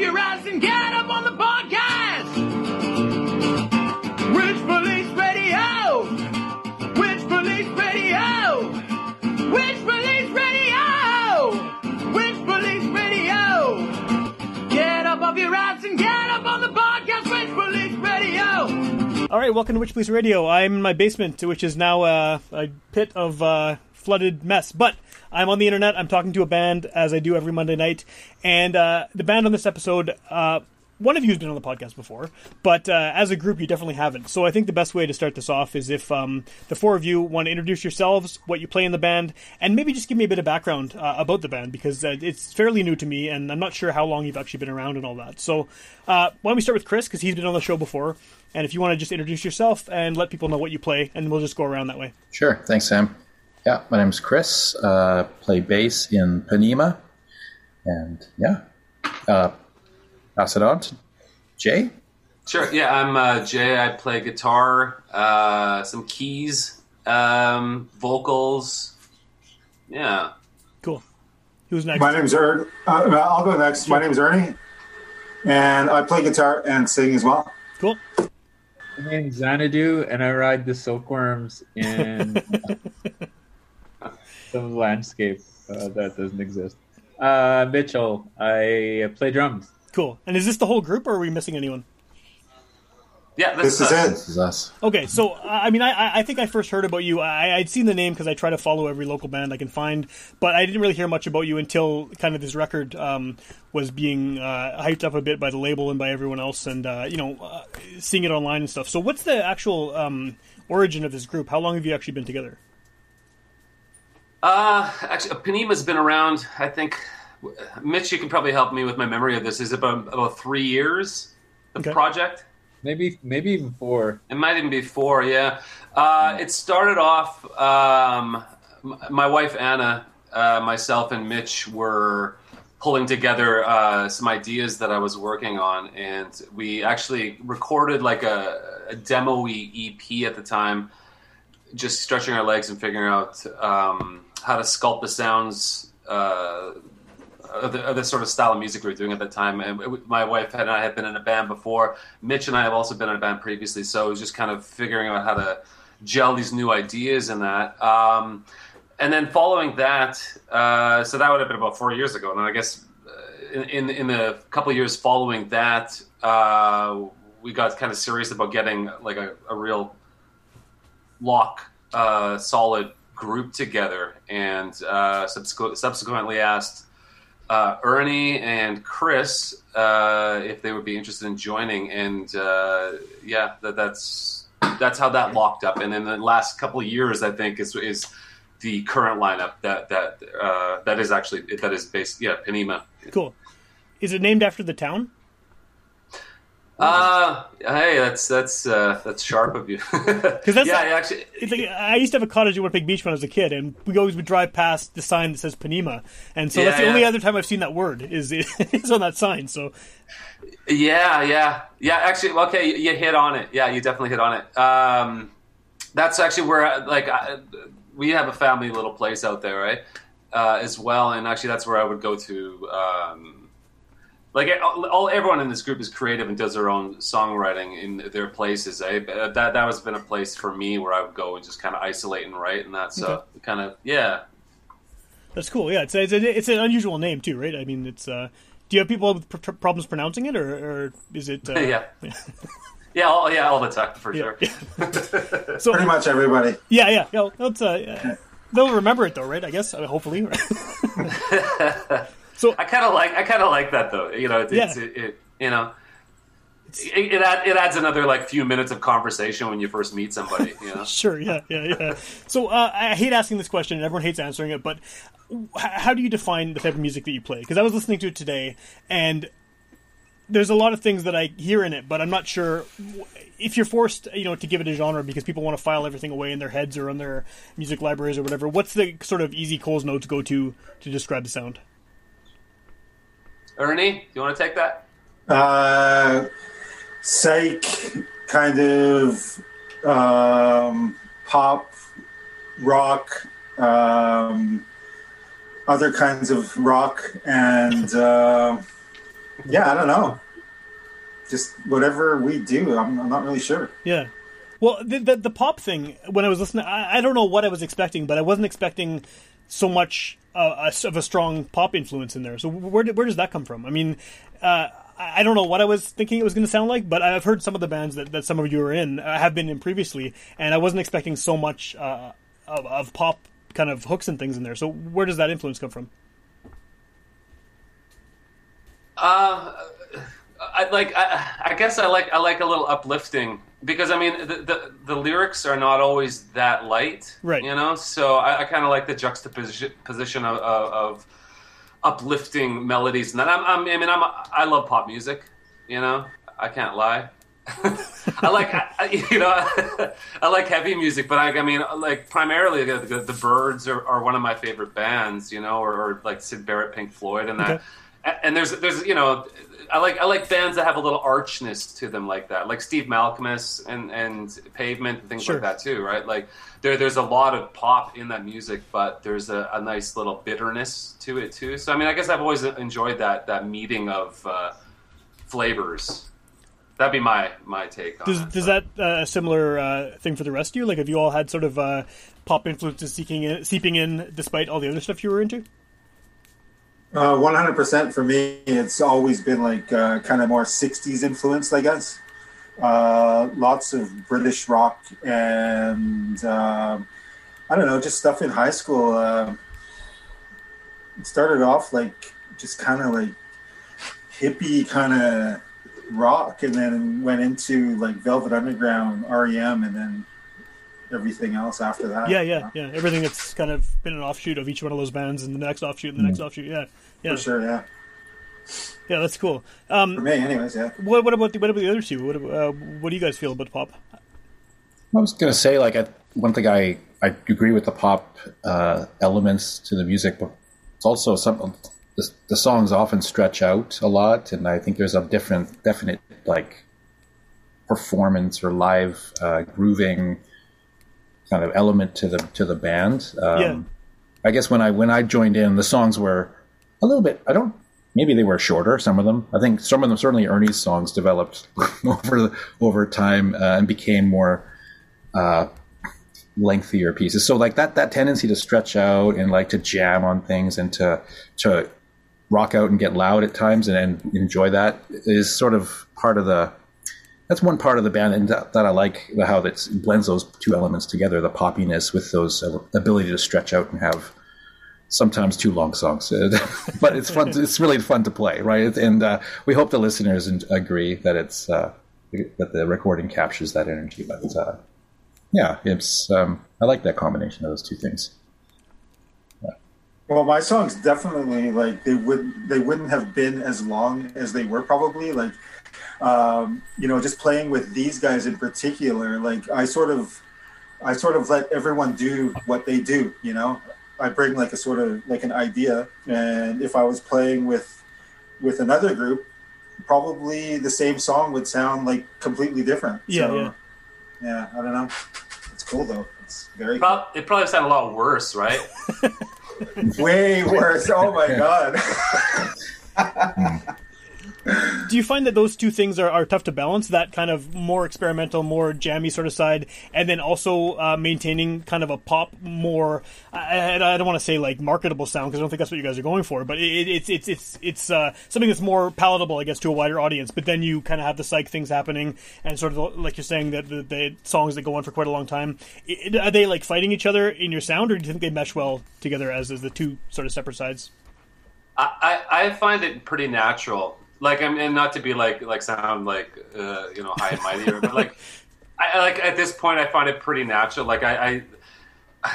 Up your and get up on the podcast. Witch Police Radio. Witch Police Radio. Witch Police Radio. Witch Police Radio. Get up off your ass and get up on the podcast. Witch Police Radio. All right, welcome to Witch Police Radio. I'm in my basement, which is now uh, a pit of uh, flooded mess. But I'm on the internet. I'm talking to a band as I do every Monday night, and uh, the band on this episode. Uh, one of you has been on the podcast before, but uh, as a group, you definitely haven't. So I think the best way to start this off is if um, the four of you want to introduce yourselves, what you play in the band, and maybe just give me a bit of background uh, about the band because uh, it's fairly new to me, and I'm not sure how long you've actually been around and all that. So uh, why don't we start with Chris because he's been on the show before, and if you want to just introduce yourself and let people know what you play, and we'll just go around that way. Sure. Thanks, Sam. Yeah, my name's Chris. Uh, play bass in Ponemah. And yeah, uh, pass it on to Jay. Sure. Yeah, I'm uh, Jay. I play guitar, uh, some keys, um, vocals. Yeah. Cool. Who's next? My name's Ern. Uh, I'll go next. My name's Ernie, and I play guitar and sing as well. Cool. My name's Xanadu, and I ride the silkworms in some landscape uh, that doesn't exist. Uh, Mitchell, I play drums. Cool. And is this the whole group, or are we missing anyone? Yeah, This that's is us. it. This is us. Okay, so I mean, I- I, I think I first heard about you. I, I'd seen the name because I try to follow every local band I can find, but I didn't really hear much about you until kind of this record um, was being uh, hyped up a bit by the label and by everyone else, and uh, you know, uh, seeing it online and stuff. So, what's the actual um, origin of this group? How long have you actually been together? Uh, actually, Panema's been around. I think Mitch, you can probably help me with my memory of this. Is about about three years. The Okay. project. Maybe, maybe even four. It might even be four, yeah. Uh, it started off. Um, my wife Anna, uh, myself, and Mitch were pulling together uh, some ideas that I was working on, and we actually recorded like a, a demo-y EP at the time, just stretching our legs and figuring out um, how to sculpt the sounds. Uh, of the, the sort of style of music we were doing at that time. And my wife and I had been in a band before. Mitch and I have also been in a band previously, so it was just kind of figuring out how to gel these new ideas and that. Um, and then following that, uh, so that would have been about four years ago. And I guess uh, in, in in the couple years following that, uh, we got kind of serious about getting like a, a real lock, uh, solid group together, and uh, subsequ- subsequently asked uh, Ernie and Chris uh, if they would be interested in joining, and uh, yeah, that, that's that's how that locked up. And in the last couple of years, I think is is the current lineup that that uh, that is actually that is based yeah Ponemah. Cool. Is it named after the town? Uh, hey, that's that's uh, that's sharp of you. Because that's yeah, not- actually, It's like, I used to have a cottage in Winnipeg Beach when I was a kid, and we always would drive past the sign that says Ponemah, and so Yeah, that's the only other time I've seen that word is is on that sign. So Yeah, yeah, yeah. Actually, okay, you, you hit on it. Yeah, you definitely hit on it. Um, that's actually where, like, I, we have a family little place out there, right? Uh, as well, and actually, that's where I would go to. Um, like, all, all everyone in this group is creative and does their own songwriting in their places. Eh? That that has been a place for me where I would go and just kind of isolate and write, and that. So, kind of, yeah, that's cool. Yeah, it's it's, a, it's an unusual name too, right? I mean, it's. Uh, do you have people with pr- problems pronouncing it, or, or is it? Uh, yeah, yeah, all, yeah, all the time for Yeah. sure. So Pretty much everybody. yeah, yeah, yeah. That's, uh, they'll remember it though, right? I guess uh, hopefully. So I kind of like I kind of like that though. You know, it, Yeah. it, it, you know, it, it, add, it adds another like few minutes of conversation when you first meet somebody. You know. Sure, yeah, yeah, yeah. So uh, I hate asking this question, and everyone hates answering it. But how do you define the type of music that you play? Because I was listening to it today, and there's a lot of things that I hear in it, but I'm not sure if you're forced, you know, to give it a genre because people want to file everything away in their heads or on their music libraries or whatever. What's the sort of easy Coles notes go to to describe the sound? Ernie, do you want to take that? Uh, psych, kind of um, pop, rock, um, other kinds of rock, and uh, yeah, I don't know. Just whatever we do, I'm, I'm not really sure. Yeah. Well, the, the the pop thing when I was listening, I, I don't know what I was expecting, but I wasn't expecting so much uh, of a strong pop influence in there. So where did, where does that come from? I mean, uh, I don't know what I was thinking it was going to sound like, but I've heard some of the bands that, that some of you are in uh, have been in previously, and I wasn't expecting so much uh, of, of pop kind of hooks and things in there. So where does that influence come from? Uh, I like. I, I guess I like. I like a little uplifting because I mean the, the the lyrics are not always that light, Right. You know, so I, I kind of like the juxtaposition position of, of, of uplifting melodies, and then I'm, I'm. I mean, I'm. I love pop music. You know, I can't lie. I like, I, you know, I like heavy music, but I, I mean, like primarily the, the, the Byrds are, are one of my favorite bands, you know, or, or like Syd Barrett, Pink Floyd, and that. Okay. And there's, there's, you know, I like, I like bands that have a little archness to them, like that, like Steve Malkmus and and Pavement and things Sure. like that too, right? Like there, there's a lot of pop in that music, but there's a, a nice little bitterness to it too. So I mean, I guess I've always enjoyed that that meeting of uh, flavors. That'd be my my take on Does it. does that uh, a similar uh, thing for the rest of you? Like, have you all had sort of uh, pop influences seeking in, seeping in, despite all the other stuff you were into? Uh, 100% for me, it's always been like uh, kind of more 60s influenced, I guess. Uh, lots of British rock and um I don't know, just stuff in high school. Uh, it started off like just kind of like hippie kind of rock and then went into like Velvet Underground, REM, and then everything else after that. Yeah, yeah, yeah. Everything that's kind of been an offshoot of each one of those bands, and the next offshoot, and the next offshoot. Yeah, yeah, For sure, yeah. yeah. That's cool. For Um, me, anyways, yeah. what, what about the, what about the other two? What, uh, what do you guys feel about pop? I was gonna say like I, one thing I I agree with the pop uh, elements to the music, but it's also some the, the songs often stretch out a lot, and I think there's a different definite like performance or live uh, grooving kind of element to the to the band. Um, Yeah. I guess when I when I joined in, the songs were a little bit. I don't. Maybe they were shorter. Some of them. I think some of them. Certainly, Ernie's songs developed over over time uh, and became more uh, lengthier pieces. So like that that tendency to stretch out and like to jam on things and to to rock out and get loud at times and, and enjoy that is sort of part of the that's one part of the band and that, that I like how that blends those two elements together the poppiness with those uh, ability to stretch out and have sometimes too long songs. But it's fun it's really fun to play right? And uh, we hope the listeners agree that it's uh, that the recording captures that energy but uh, yeah it's um, I like that combination of those two things. Well, my songs definitely like they would they wouldn't have been as long as they were probably like um, you know just playing with these guys in particular like I sort of I sort of let everyone do what they do you know I bring like a sort of like an idea. And if I was playing with with another group probably the same song would sound like completely different. Yeah, so, yeah. yeah I don't know. It's cool though. It's very Prob- it probably sounded a lot worse, right? way worse. Oh my god hmm. Do you find that those two things are, are tough to balance? That kind of more experimental, more jammy sort of side, and then also uh, maintaining kind of a pop, more I, I don't want to say like marketable sound because I don't think that's what you guys are going for, but it, it's it's it's it's uh, something that's more palatable, I guess, to a wider audience. But then you kind of have the psych things happening, and sort of like you're saying that the, the songs that go on for quite a long time. I are they like fighting each other in your sound, or do you think they mesh well together as as the two sort of separate sides? I, I I find it pretty natural. Like I'm, and not to be like like sound like uh, you know high and mighty, but like I I- like at this point I find it pretty natural. Like I I,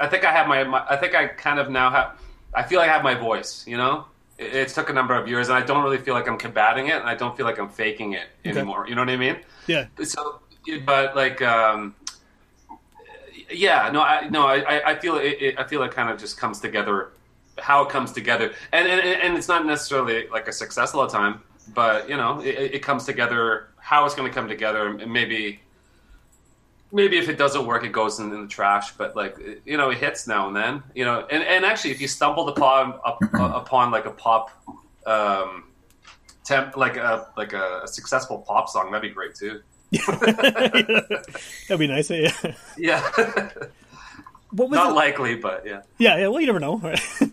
I think I have my, my I think I kind of now have I feel like I have my voice. You know, it, it took a number of years, and I don't really feel like I'm combating it, and I don't feel like I'm faking it anymore. You know what I mean? Yeah. so but like um yeah no i no i I- i feel it, it i feel it kind of just comes together how it comes together and and, and it's not necessarily like a success all the time but you know it, it comes together how it's going to come together and maybe maybe if it doesn't work it goes in, in the trash but like you know it hits now and then you know and, and actually if you stumbled upon up, upon like a pop um temp like a like a, a successful pop song that'd be great too That'd be nice. Yeah. Yeah, What was not it? likely, but yeah. Yeah, yeah. Well, you never know. right?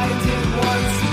Find it once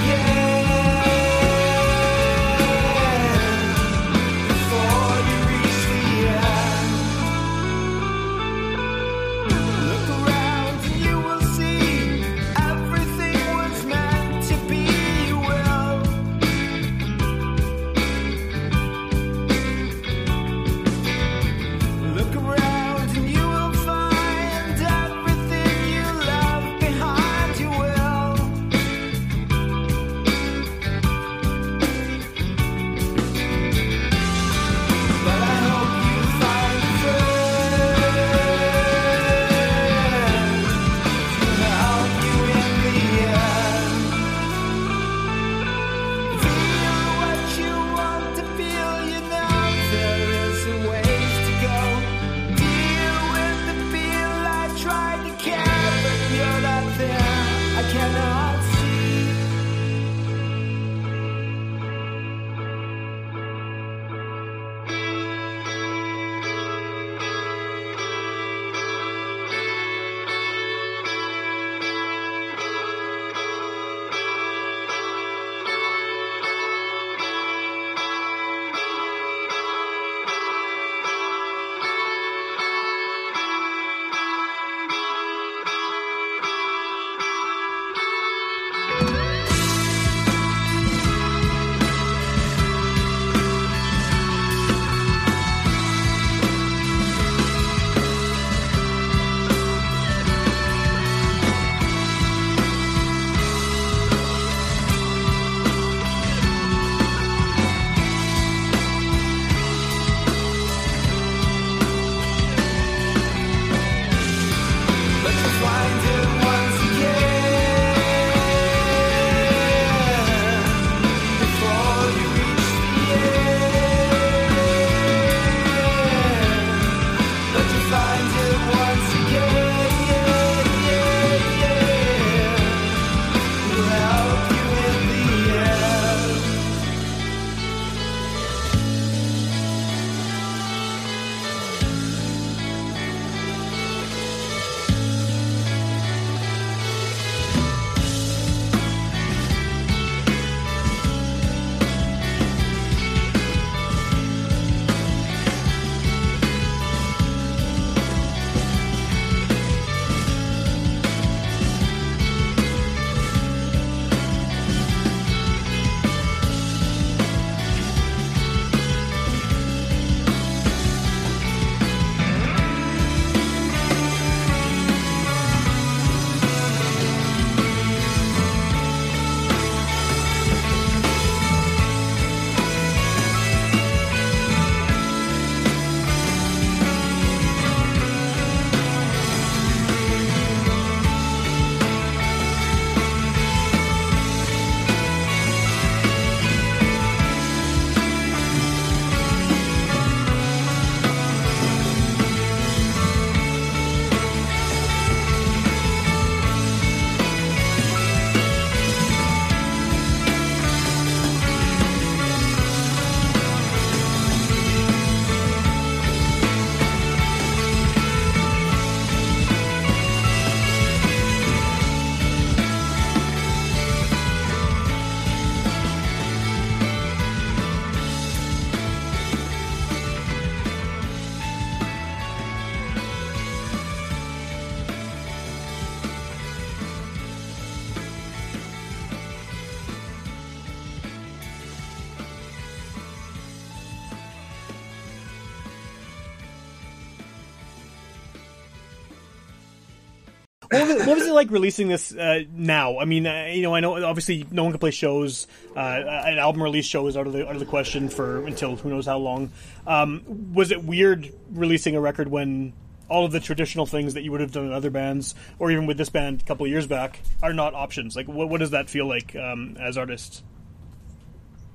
what, was it, what was it like releasing this uh, now? I mean, uh, you know, I know obviously no one can play shows. Uh, an album release show is out of the out of the question for until who knows how long. Um, was it weird releasing a record when all of the traditional things that you would have done in other bands, or even with this band a couple of years back, are not options? Like, what, what does that feel like um, as artists?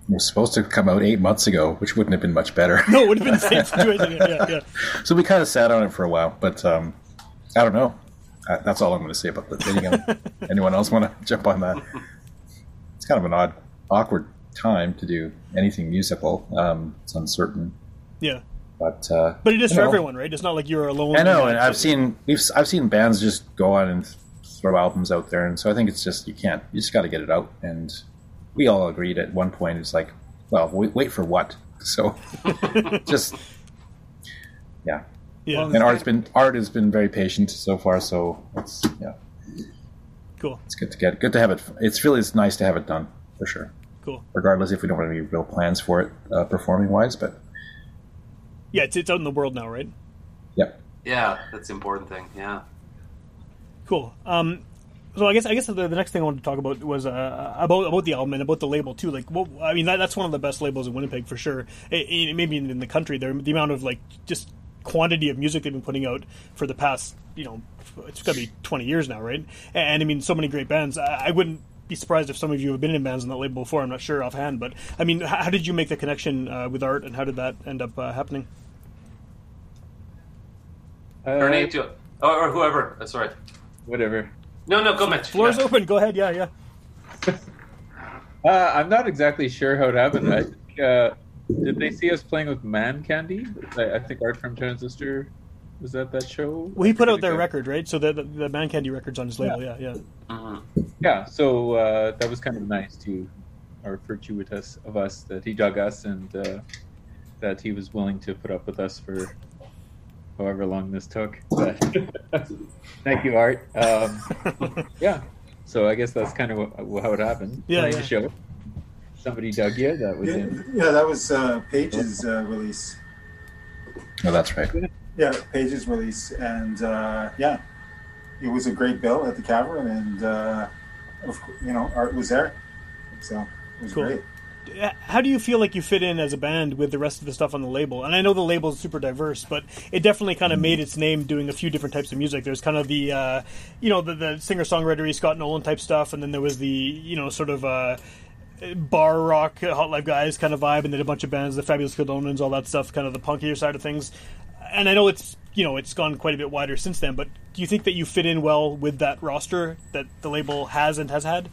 It was supposed to come out eight months ago, which wouldn't have been much better. No, it would have been the same situation. Yeah, yeah. so we kind of sat on it for a while, but um, I don't know. Uh, that's all I'm going to say about that. video. Anyone else want to jump on that? It's kind of an odd, awkward time to do anything musical. Um, it's uncertain, yeah. but uh, But it is for know, everyone, right? It's not like you're alone. I know, and. I've seen we've I've seen bands just go on and throw albums out there, and so I think it's just you can't. You just got to get it out, and we all agreed at one point. It's like, well, wait, wait for what? So just yeah. Yeah, And art's been art has been very patient so far, so it's yeah, cool, it's good to get good to have it. It's really it's nice to have it done for sure. cool. Regardless if we don't have any real plans for it uh, performing wise, but Yeah, it's, it's out in the world now, right? yep. Yeah, that's the important thing. Yeah. Cool. Um, so I guess I guess the, the next thing I wanted to talk about was uh, about about the album and about the label too. Like, what I mean, that, that's one of the best labels in Winnipeg for sure. It, it, maybe in, in the country, there the amount of like just quantity of music they've been putting out for the past, you know, it's got to be twenty years now, right? And, and I mean, so many great bands. I, I wouldn't be surprised if some of you have been in bands on that label before. I'm not sure offhand, but I mean, how, how did you make the connection uh, with art, and how did that end up uh, happening? Uh, Ernie, do you, or, or whoever. Uh, sorry. whatever. No, no, go, Mitch. Floor's Yeah. open. Go ahead. Yeah, yeah. Uh, I'm not exactly sure how it happened. I think, uh, did they see us playing with Man Candy? I, I think Art from Transistor was at that show. Well, he put out their record, right? So the the, the Man Candy records on his label. Yeah, yeah. Mhm. Yeah, so uh, that was kind of nice to, or fortuitous of us that he dug us and uh, that he was willing to put up with us for however long this took. But thank you, Art. Um, yeah, so I guess that's kind of wh- how it happened. Yeah, Playing yeah. the show. Somebody dug you. That was Yeah, it. yeah, that was uh, Paige's uh, release. No, that's right. Yeah, Page's release, and uh, yeah, it was a great bill at the Cavern, and uh, of, you know, Art was there, so it was Cool. great. how do you feel like you fit in as a band with the rest of the stuff on the label? And I know the label is super diverse, but it definitely kind of made its name doing a few different types of music. There's kind of the, uh, you know, the, the singer songwriter Scott Nolan type stuff, and then there was the, you know, sort of uh, bar rock, Hot Live Guys kind of vibe, and then a bunch of bands, the Fabulous Philodonans, all that stuff, kind of the punkier side of things. And I know it's, you know, it's gone quite a bit wider since then. But do you think that you fit in well with that roster that the label has and has had?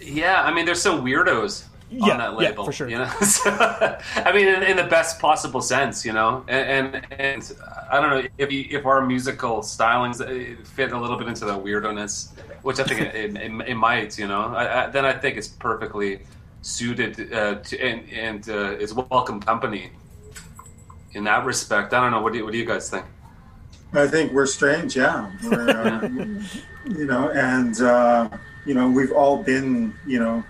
Yeah, I mean, there's some weirdos Yeah, on that yeah, label. for sure. You know, So, I mean, in, in the best possible sense, you know, and and, and I don't know if you, if our musical stylings uh, fit a little bit into the weirdness, which I think it, it, it might, you know, I, I, then I think it's perfectly suited uh, to and and uh, is welcome company in that respect. I don't know. What do you, what do you guys think? I think we're strange, yeah. We're, uh, you know, and uh, you know, we've all been, you know,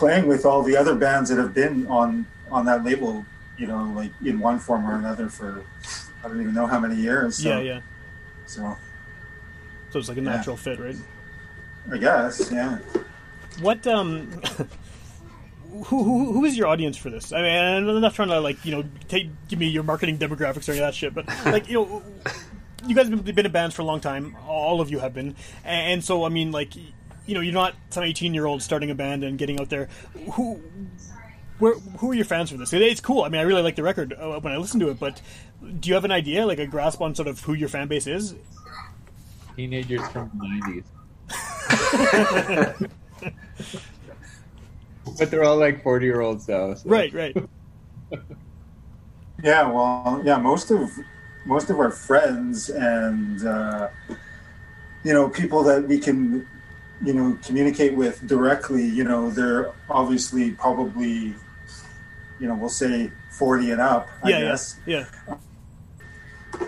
playing with all the other bands that have been on on that label, you know, like in one form or another for I don't even know how many years. So, Yeah, yeah. So So it's like a natural fit, right? I guess, yeah. What um who, who who is your audience for this? I mean, I'm not trying to like you know take give me your marketing demographics or any of that shit, but like you know, you guys have been, been in bands for a long time. All of you have been, and so I mean, like you know, you're not some 18 year old starting a band and getting out there. Who where who are your fans for this? It's cool. I mean, I really like the record uh, when I listen to it, but do you have an idea, like a grasp on sort of who your fan base is? Teenagers from the 90s. but they're all like 40 year olds now. so- Right, right. Yeah, well, yeah, most of most of our friends and uh, you know people that we can you know communicate with directly, you know, they're obviously probably you know we'll say forty and up, I Yeah, yeah, guess. yeah.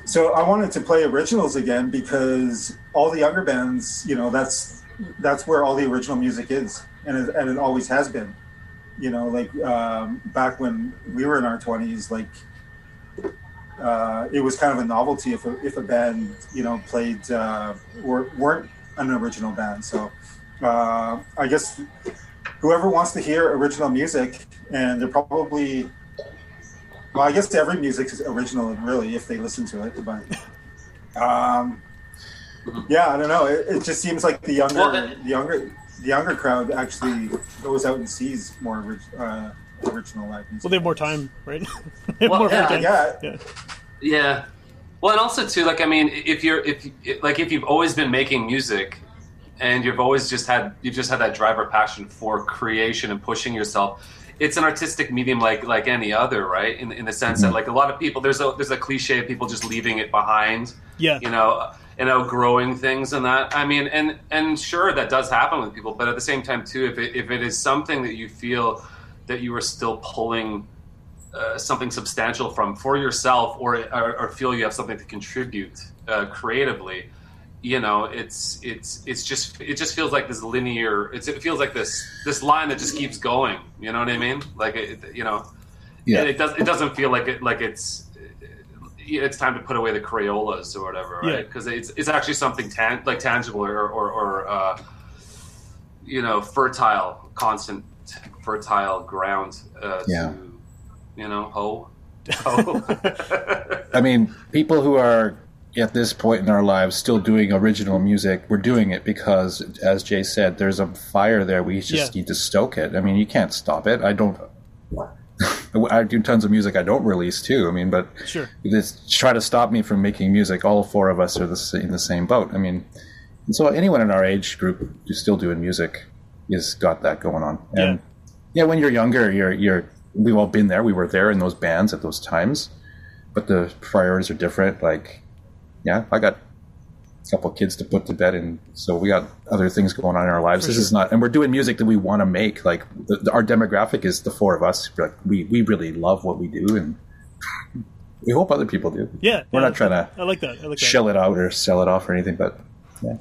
So I wanted to play originals again because all the younger bands, you know, that's that's where all the original music is, and it, and it always has been. You know, like um, back when we were in our twenties, like uh, it was kind of a novelty if a, if a band you know played uh, or weren't an original band. So uh, I guess whoever wants to hear original music, and they're probably well, I guess every music is original really if they listen to it, but. Um, yeah, I don't know. It, it just seems like the younger, Well, it- the younger, the younger crowd actually goes out and sees more orig- uh, original live music. Well, they have more time, right? Well, more yeah, time. yeah. yeah. Yeah. Well, and also too, like I mean, if you're if like if you've always been making music, and you've always just had you've just had that drive or passion for creation and pushing yourself, it's an artistic medium like like any other, right? In in the sense that like a lot of people, there's a there's a cliche of people just leaving it behind, Yeah. you know, and outgrowing things and that. I mean, and and sure that does happen with people, but at the same time too, if it if it is something that you feel that you are still pulling uh, something substantial from for yourself or, or or feel you have something to contribute uh, creatively you know it's it's it's just it just feels like this linear it's, it feels like this this line that just keeps going you know what i mean? Like it, you know Yeah. and it does it doesn't feel like it like it's it's time to put away the crayolas or whatever right? Because it's it's actually something tan- like tangible or or, or uh, you know fertile constant fertile ground uh, Yeah. to you know hoe. Hoe. I mean, people who are at this point in our lives still doing original music, we're doing it because, as Jay said, there's a fire there. We just Yeah. need to stoke it. I mean, you can't stop it. I don't. I do tons of music I don't release too. I mean, but Sure. this try to stop me from making music. All four of us are the, in the same boat. I mean, and so anyone in our age group who's still doing music has got that going on. And yeah, when you're younger, you're you're we've all been there. We were there in those bands at those times, but the priorities are different. Like, yeah, I got a couple of kids to put to bed, and so we got other things going on in our lives. For this is not, and we're doing music that we want to make. Like, the, the- our demographic is the four of us. Like, we we really love what we do, and we hope other people do. Yeah. we're yeah. not trying to I like that. I like that. shell it out or sell it off or anything, but yeah.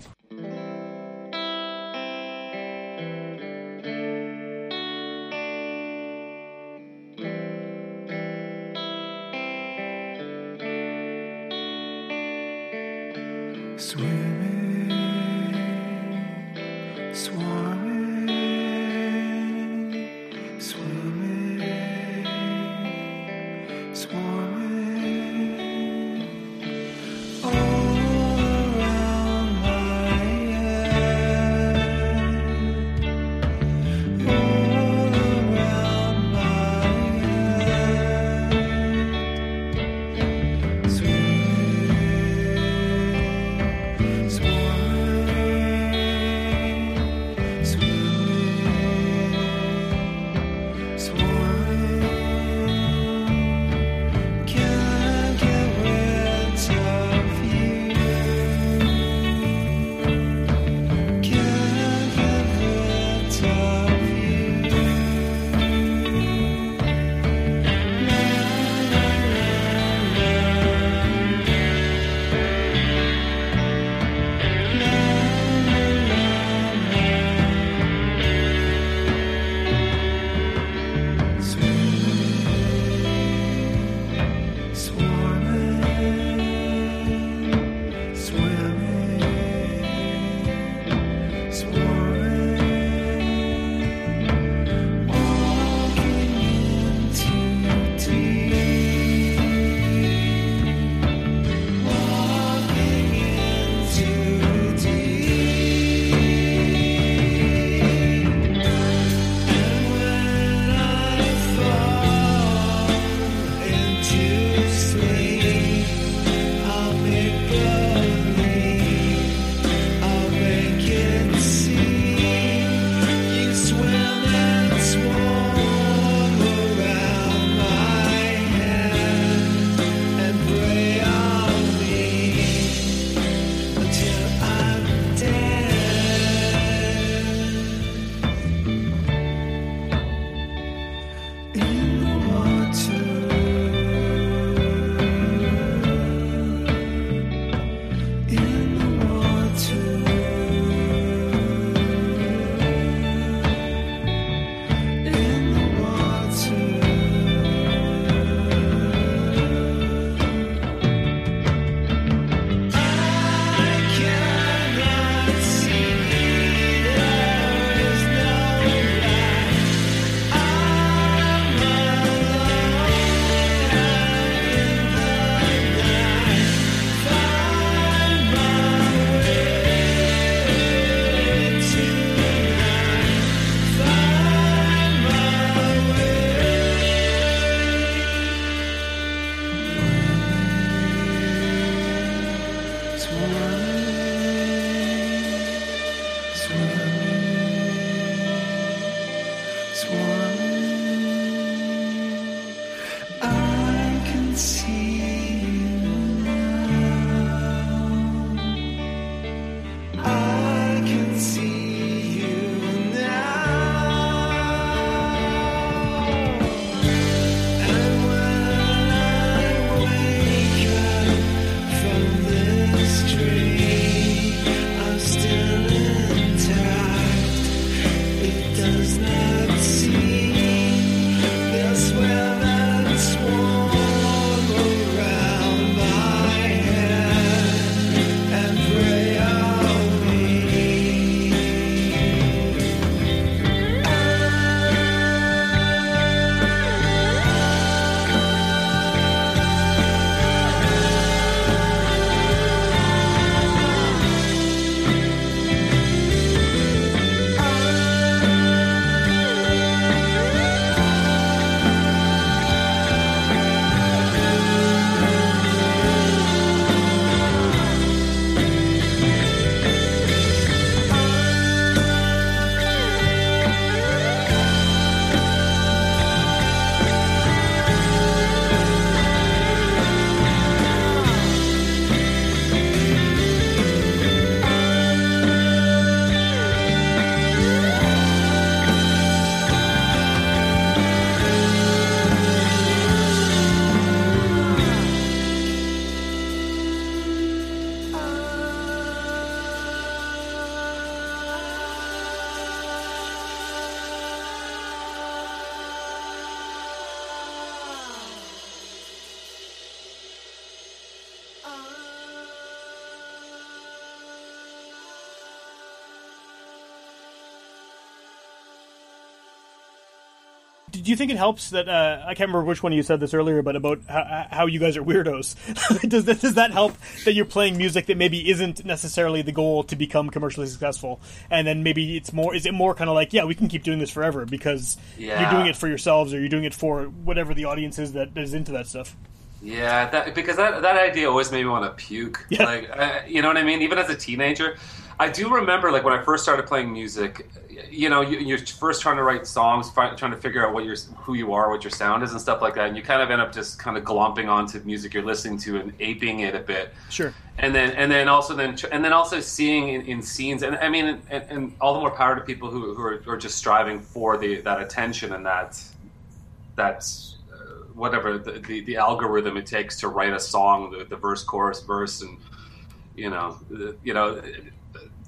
Do you think it helps that uh, I can't remember which one you said this earlier, but about how, how you guys are weirdos? does that, does that help that you're playing music that maybe isn't necessarily the goal to become commercially successful, and then maybe it's more is it more kind of like yeah we can keep doing this forever because you're doing it for yourselves or you're doing it for whatever the audience is that is into that stuff. Yeah, that, because that that idea always made me want to puke. Yeah. Like, uh, you know what I mean? Even as a teenager, I do remember like when I first started playing music. You know, you, you're first trying to write songs, trying to figure out what your who you are, what your sound is, and stuff like that. And you kind of end up just kind of glomping onto music you're listening to and aping it a bit. Sure. and then and then also then and then also seeing in, in scenes and I mean and, and all the more power to people who, who, are, who are just striving for the that attention and that that uh, whatever the, the the algorithm it takes to write a song the, the verse chorus verse and you know you know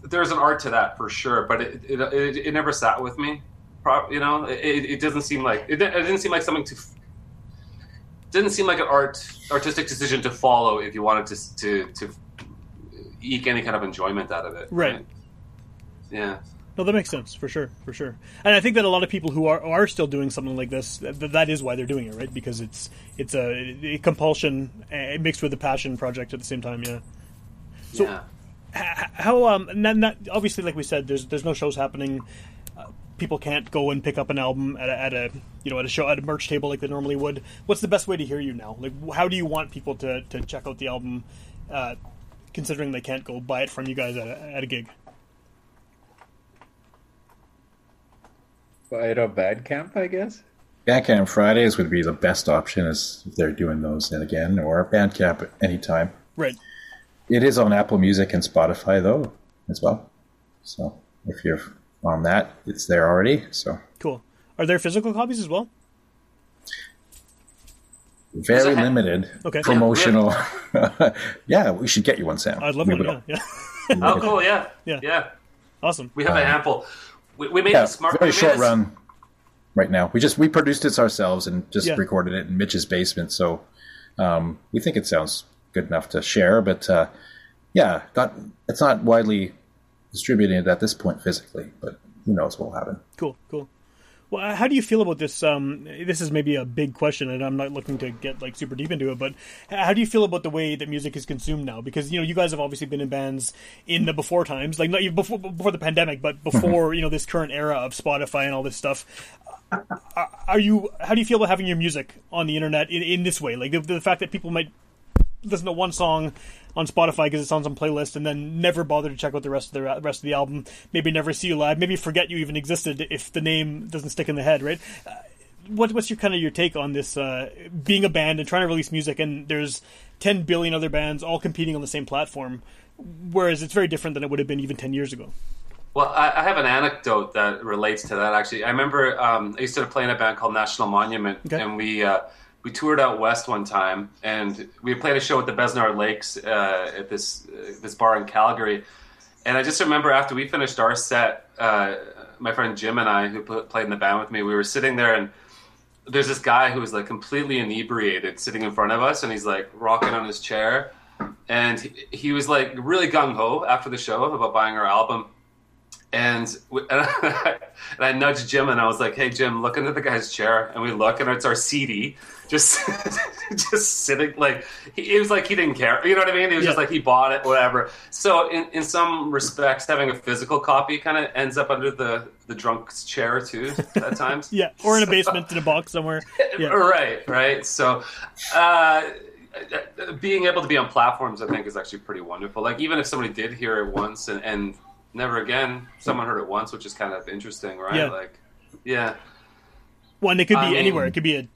there's an art to that for sure but it it, it, it never sat with me Pro- you know it, it doesn't seem like it, didn't- it didn't seem like something to didn't seem like an art artistic decision to follow if you wanted to to to eke any kind of enjoyment out of it. Right. Yeah. No, that makes sense for sure, for sure. And I think that a lot of people who are are still doing something like this, that, that is why they're doing it, right? Because it's it's a, a compulsion uh, mixed with a passion project at the same time. Yeah. So- yeah. H- how um not, not obviously like we said there's there's no shows happening. Uh, people can't go and pick up an album at a, at a you know at a show at a merch table like they normally would. What's the best way to hear you now? Like how do you want people to, to check out the album uh, considering they can't go buy it from you guys at a, at a gig? Buy it at Bandcamp, I guess. Bandcamp Fridays would be the best option is if they're doing those then again, or Bandcamp anytime. right It is on Apple Music and Spotify though as well. So if you're on that, it's there already. So cool are there physical copies as well very ha- limited Okay. promotional. Yeah, we should get you one, Sam. i'd love We one yeah, yeah. Oh, cool. Yeah. Yeah. Yeah. awesome We have a handful. We, we made Yeah, a smart. very short a s- run right now. We just we produced it ourselves and just Yeah. recorded it in Mitch's basement. So um, we think it sounds good enough to share. But uh, yeah, not it's not widely distributed at this point physically. But who knows what will happen? Cool, cool. Well, how do you feel about this? Um, this is maybe a big question, and I'm not looking to get like super deep into it. But how do you feel about the way that music is consumed now? Because you know, you guys have obviously been in bands in the before times, like not before before the pandemic, but before you know this current era of Spotify and all this stuff. Are- Are you? How do you feel about having your music on the internet in, in this way? Like the, the fact that people might listen to one song on Spotify because it sounds on playlist, and then never bother to check out the rest of the rest of the album. Maybe never see you live. Maybe forget you even existed if the name doesn't stick in the head, right? Uh, what, what's your kind of your take on this? Uh, being a band and trying to release music, and there's 10 billion other bands all competing on the same platform, whereas it's very different than it would have been even 10 years ago. Well, I, I have an anecdote that relates to that. Actually, I remember um, I used to play in a band called National Monument, Okay. and we uh, we toured out west one time, and we played a show at the Besnard Lakes uh, at this uh, this bar in Calgary. And I just remember after we finished our set, uh, my friend Jim and I, who pl- played in the band with me, we were sitting there, and there's this guy who was like completely inebriated sitting in front of us, and he's like rocking on his chair, and he, he was like really gung ho after the show about buying our album. And, we, and, I, and I nudged Jim and I was like, "Hey Jim, look into the guy's chair." And we look, and it's our CD, just just sitting like he, it was like he didn't care. You know what I mean? It was just like he bought it, whatever. So in, in some respects, having a physical copy kind of ends up under the the drunk's chair too at times. Yeah, or in a basement in a box somewhere. Yeah. Right, right. So, uh, being able to be on platforms, I think, is actually pretty wonderful. Like, even if somebody did hear it once and, and never again, someone heard it once, which is kind of interesting, right? Yeah. Like, yeah, One, it could be I mean- anywhere. It could be a.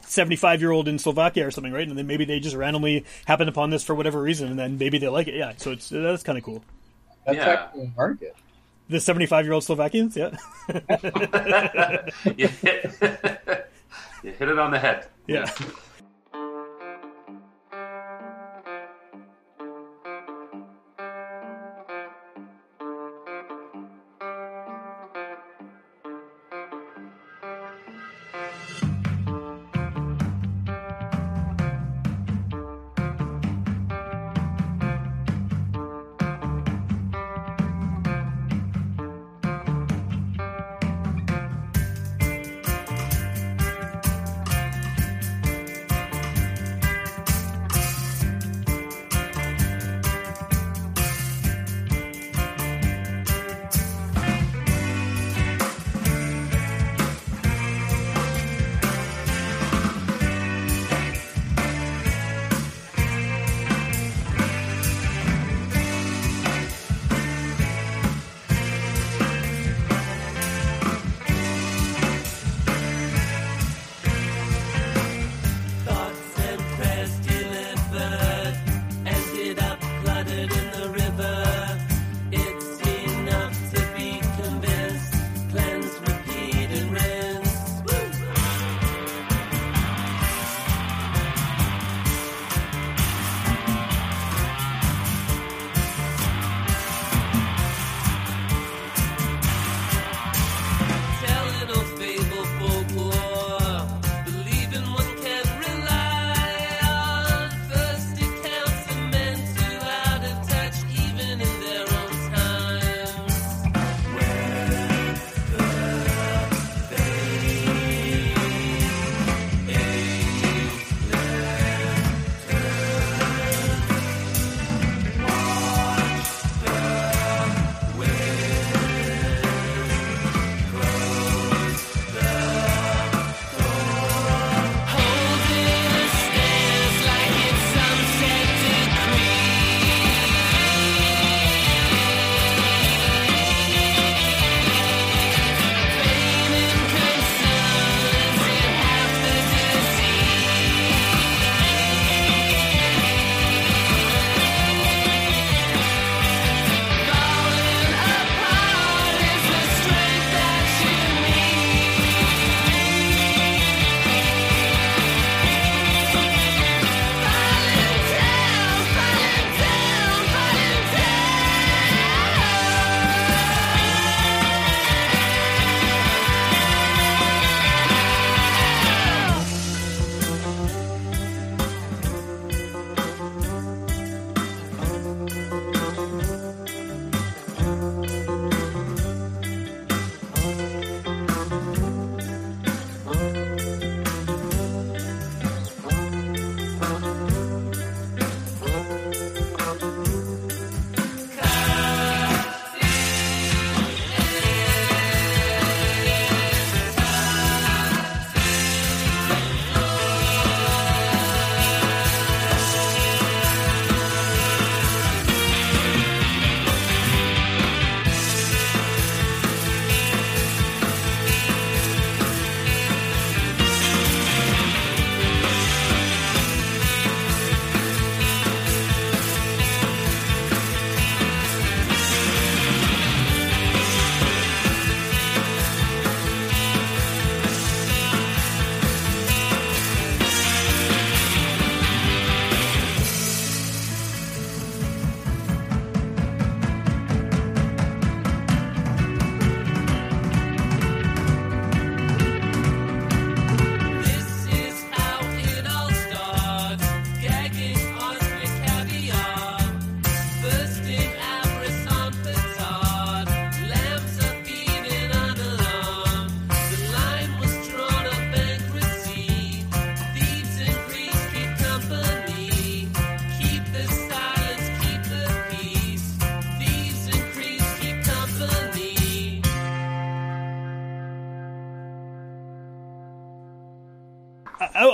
75 year old in Slovakia or something, right? And then maybe they just randomly happened upon this for whatever reason, and then maybe they like it. Yeah, so it's that's kind of cool. That's Yeah. actually a market. The 75 year old Slovakians, yeah. you hit, you hit it on the head. Yeah.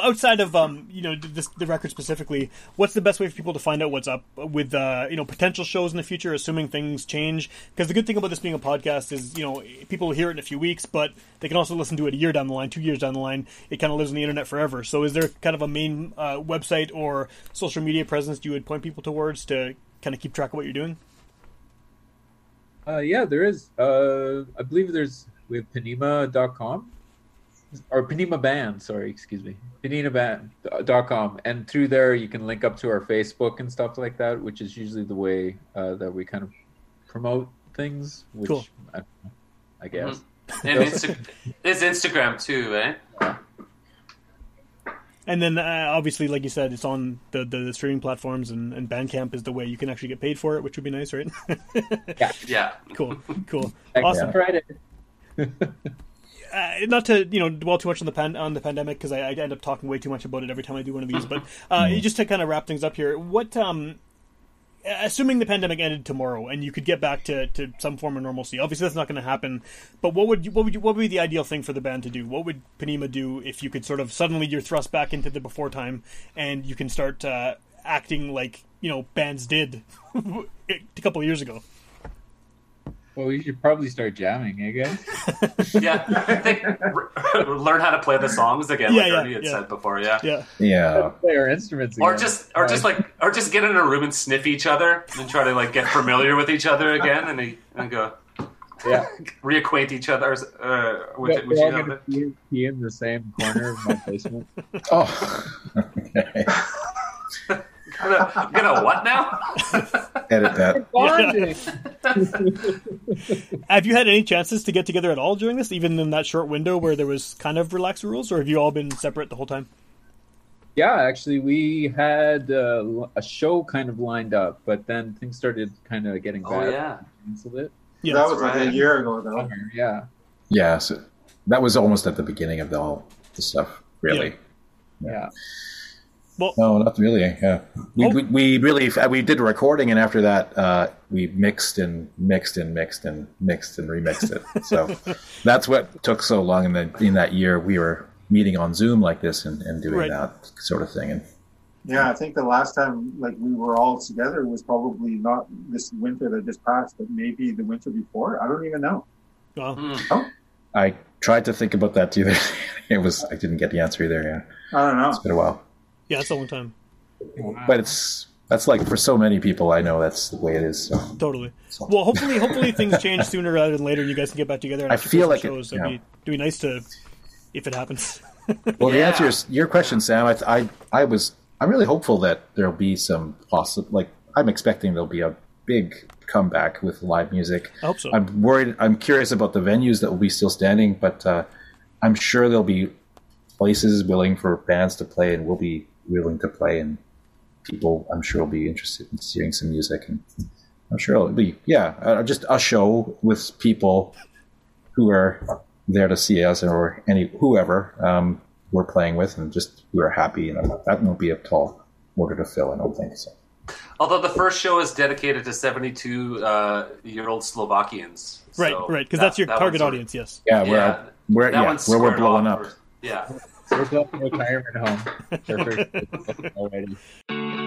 Outside of um, you know, this, the record specifically, what's the best way for people to find out what's up with uh, you know potential shows in the future, assuming things change? Because the good thing about this being a podcast is you know people will hear it in a few weeks, but they can also listen to it a year down the line, two years down the line. It kind of lives on the internet forever. So, is there kind of a main uh, website or social media presence you would point people towards to kind of keep track of what you're doing? Uh, yeah, there is. Uh, I believe there's we have ponemah.com or Ponemah Band. Sorry, excuse me, ponemahband.com, and through there you can link up to our Facebook and stuff like that, which is usually the way uh, that we kind of promote things. Which Cool. I, don't know, I guess. And Insta- there's Instagram too, eh? And then, uh, obviously, like you said, it's on the, the, the streaming platforms, and, and Bandcamp is the way you can actually get paid for it, which would be nice, right? Yeah. Yeah. cool, cool, Like, awesome. Friday. Uh, not to you know dwell too much on the pan- on the pandemic because I, I end up talking way too much about it every time I do one of these. But uh, just to kind of wrap things up here, what um, assuming the pandemic ended tomorrow and you could get back to, to some form of normalcy, obviously that's not going to happen. But what would you, what would you, what would be the ideal thing for the band to do? What would Ponemah do if you could sort of suddenly you're thrust back into the before time and you can start uh, acting like you know bands did a couple of years ago? Well, we should probably start jamming, eh, guys? Yeah. Think r- learn how to play the songs again, Yeah, like yeah, Ernie had yeah. said before. Yeah. Yeah, Yeah. Play our instruments. again. Or just, or just like, or just get in a room and sniff each other and try to like get familiar with each other again, and, they, and go yeah. reacquaint each other. Uh, would, We're you- would you have it? pee, pee in the same corner of my basement. Oh. okay. Gonna, gonna what now? Edit that. Have you had any chances to get together at all during this, even in that short window where there was kind of relaxed rules, or have you all been separate the whole time? Yeah, actually, we had uh, a show kind of lined up, but then things started kind of getting Oh bad. yeah. Canceled it. Yeah, that was like a year ago, though. Yeah. Yeah. So that was almost at the beginning of the all the stuff. Really. Yeah. No, not really. Yeah, we, Oh. we, we really we did a recording, and after that, uh, we mixed and mixed and mixed and mixed and remixed it. So that's what took so long. And then in that year, we were meeting on Zoom like this and, and doing Right. that sort of thing. And Yeah, I think the last time like we were all together was probably not this winter that just passed, but maybe the winter before. I don't even know. Well, Hmm. I tried to think about that too. it was I didn't get the answer either. Yeah, I don't know. it's been a while, yeah, it's a long time. but it's that's like for so many people. I know that's the way it is. So. Totally. Well, hopefully, hopefully things change sooner rather than later, and you guys can get back together. And I feel play some like it- shows. It'd yeah. be, it'd be nice to if it happens. Well, the answer is your question, Sam. I, I, I was, I'm really hopeful that there'll be some possible, like, I'm expecting there'll be a big comeback with live music. I hope so. I'm worried, I'm curious about the venues that will be still standing, but uh, I'm sure there'll be places willing for bands to play and we'll be willing to play, and people, I'm sure, will be interested in seeing some music. And I'm sure it'll be, yeah, uh, just a show with people who are there to see us or any whoever um, we're playing with and just who are happy. You know, that won't be a tall order to fill. I don't think so. Although the first show is dedicated to 72 uh, year old Slovakians. right, So right, because that- that's your that target audience. Yes. Yeah, we're Yeah, we're that yeah, one's where we're blowing up. for- Yeah. So it's like a retirement home. Already.